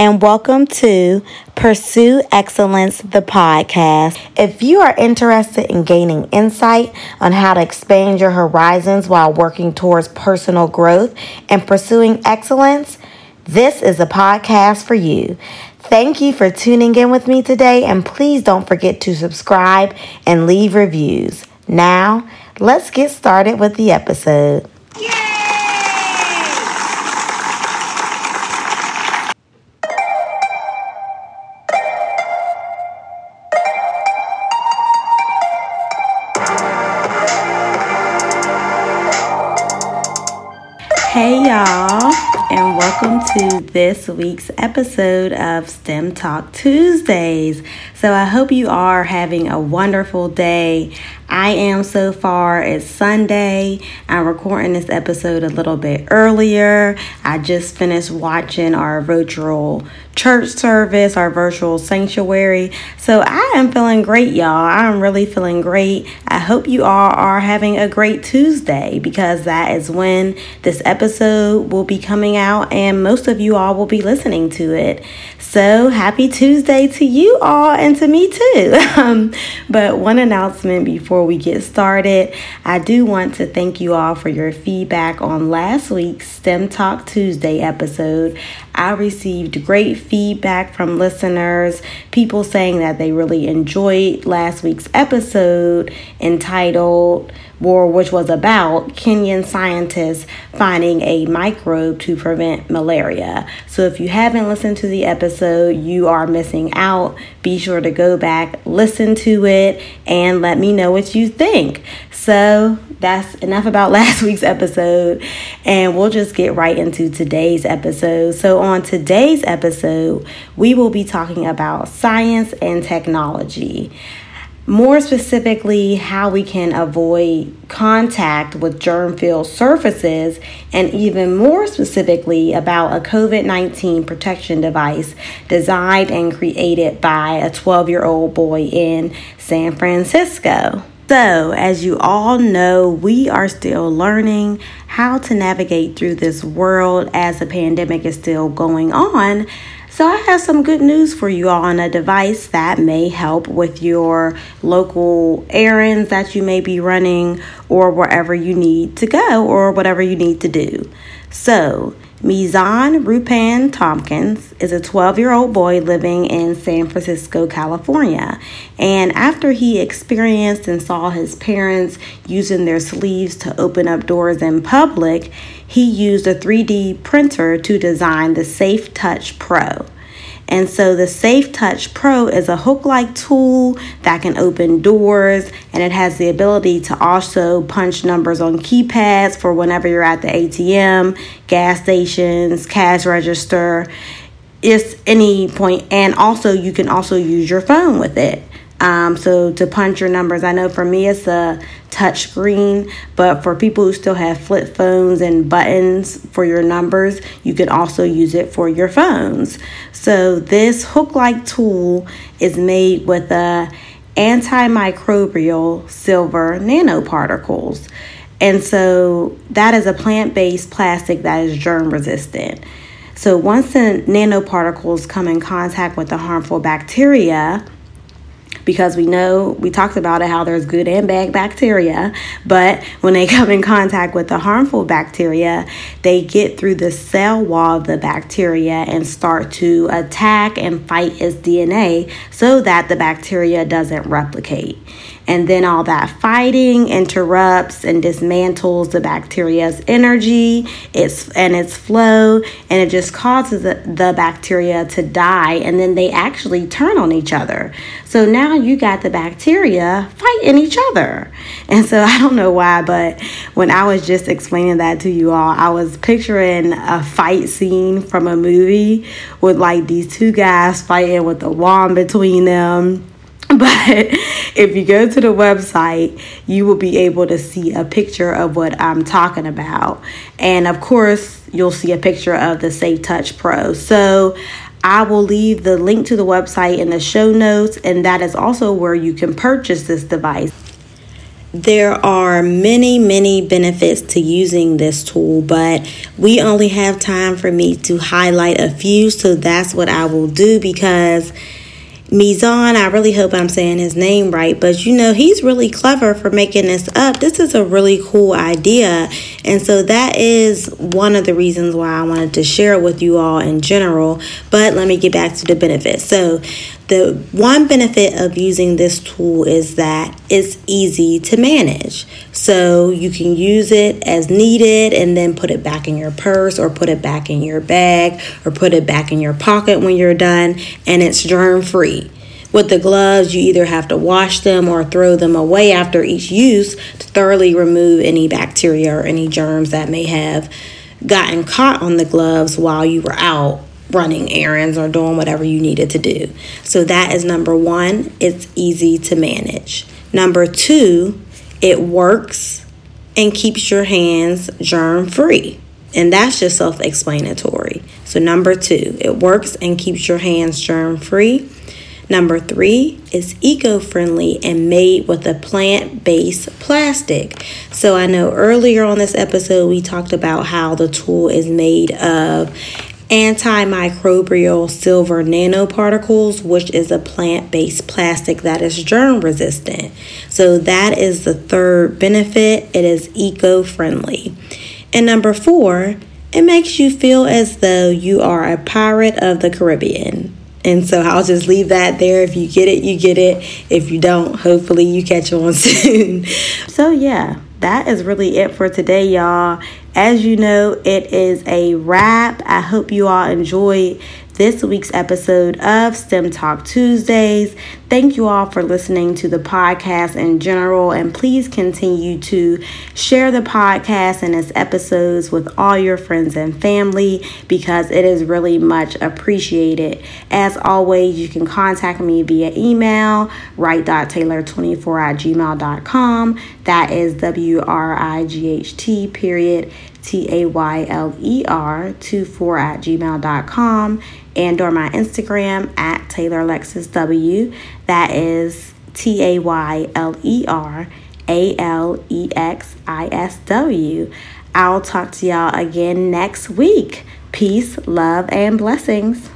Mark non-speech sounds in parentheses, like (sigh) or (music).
and welcome to Pursue Excellence, the podcast. If you are interested in gaining insight on how to expand your horizons while working towards personal growth and pursuing excellence, this is a podcast for you. Thank you for tuning in with me today, and please don't forget to subscribe and leave reviews. Now, let's get started with the episode. Hey, y'all, and welcome to this week's episode of STEM Talk Tuesdays. So, I hope you are having a wonderful day. I am so far. It's Sunday. I'm recording this episode a little bit earlier. I just finished watching our virtual church service, our virtual sanctuary. So I am feeling great, y'all. I'm really feeling great. I hope you all are having a great Tuesday because that is when this episode will be coming out and most of you all will be listening to it. So happy Tuesday to you all and to me too. (laughs) Um, but one announcement before we get started, I do want to thank you all for your feedback on last week's STEM Talk Tuesday episode. I received great feedback from listeners, people saying that they really enjoyed last week's episode entitled war, which was about Kenyan scientists finding a microbe to prevent malaria. So, if you haven't listened to the episode, you are missing out. Be sure to go back, listen to it, and let me know what you think. So, that's enough about (laughs) last week's episode, and we'll just get right into today's episode. So, on today's episode, we will be talking about science and technology more specifically, how we can avoid contact with germ filled surfaces, and even more specifically, about a COVID 19 protection device designed and created by a 12 year old boy in San Francisco. So, as you all know, we are still learning how to navigate through this world as the pandemic is still going on. So, I have some good news for you all on a device that may help with your local errands that you may be running or wherever you need to go or whatever you need to do. So, Mizan Rupan Tompkins is a 12 year old boy living in San Francisco, California. And after he experienced and saw his parents using their sleeves to open up doors in public, he used a 3D printer to design the Safe Touch Pro. And so the Safe Touch Pro is a hook like tool that can open doors and it has the ability to also punch numbers on keypads for whenever you're at the ATM, gas stations, cash register. It's any point, and also you can also use your phone with it. Um, so to punch your numbers, I know for me it's a touch screen, but for people who still have flip phones and buttons for your numbers, you can also use it for your phones. So this hook-like tool is made with a antimicrobial silver nanoparticles. And so that is a plant-based plastic that is germ resistant. So once the nanoparticles come in contact with the harmful bacteria, because we know we talked about it how there's good and bad bacteria, but when they (laughs) come in contact with the harmful bacteria, they get through the cell wall of the bacteria and start to attack and fight its DNA so that the bacteria doesn't replicate. And then all that fighting interrupts and dismantles the bacteria's energy, its and its flow, and it just causes the, the bacteria to die and then they actually turn on each other. So now you got the bacteria fighting each other. And so (laughs) I don't know why, but when I was just explaining that to you all, I was picturing a fight scene from a movie with like these two guys fighting with a wand between them (laughs) but if you go to the website, you will be able to see a picture of what I'm talking about. And of course, you'll see a picture of the Safe Touch Pro. So I will leave the link to the website in the show notes, and that is also where you can purchase this device. there are many, many benefits to using this tool, but we only have time for me to highlight a few, so that's what I will do because Mizan, I really hope I'm saying his name right, but you know, he's really clever for making this up. This is a really cool idea. And so that is one of the reasons why I wanted to share it with you all in general. But let me get back to the benefits. So, the one benefit of using this tool is that it's easy to manage. So you can use it as needed and then put it back in your purse or put it back in your bag or put it back in your pocket when you're done, and it's germ free. With the gloves, you either have to wash them or throw them away after each use to thoroughly remove any bacteria or any germs that may have gotten caught on the gloves while you were out running errands or doing whatever you needed to do. So that is number one, it's easy to manage. Number two, it works and keeps your hands germ free. And that's just self explanatory. So, number two, it works and keeps your hands germ free. Number three is eco friendly and made with a plant based plastic. So, I know earlier on this episode we talked about how the tool is made of antimicrobial silver nanoparticles, which is a plant based plastic that is germ resistant. So, that is the third benefit. It is eco friendly. And number four, it makes you feel as though you are a pirate of the Caribbean. And so I'll just leave that there. If you get it, you get it. If you don't, hopefully you catch on (laughs) soon. so, yeah, that is really it for today, y'all. As you know, it is a wrap. I hope you all enjoyed this week's episode of STEM Talk Tuesdays. Thank you all for listening to the podcast in general, and please continue to share the podcast and its episodes with all your friends and family because it is really much appreciated. As always, you can contact me via email, wright.tayler24 at gmail.com. That is W R I G H T period T A Y L E R 24 at gmail.com and or my Instagram at Tayler Alexis W. That is T A Y L E R A L E X I S W. I'll talk to y'all again next week. Peace, love, and blessings.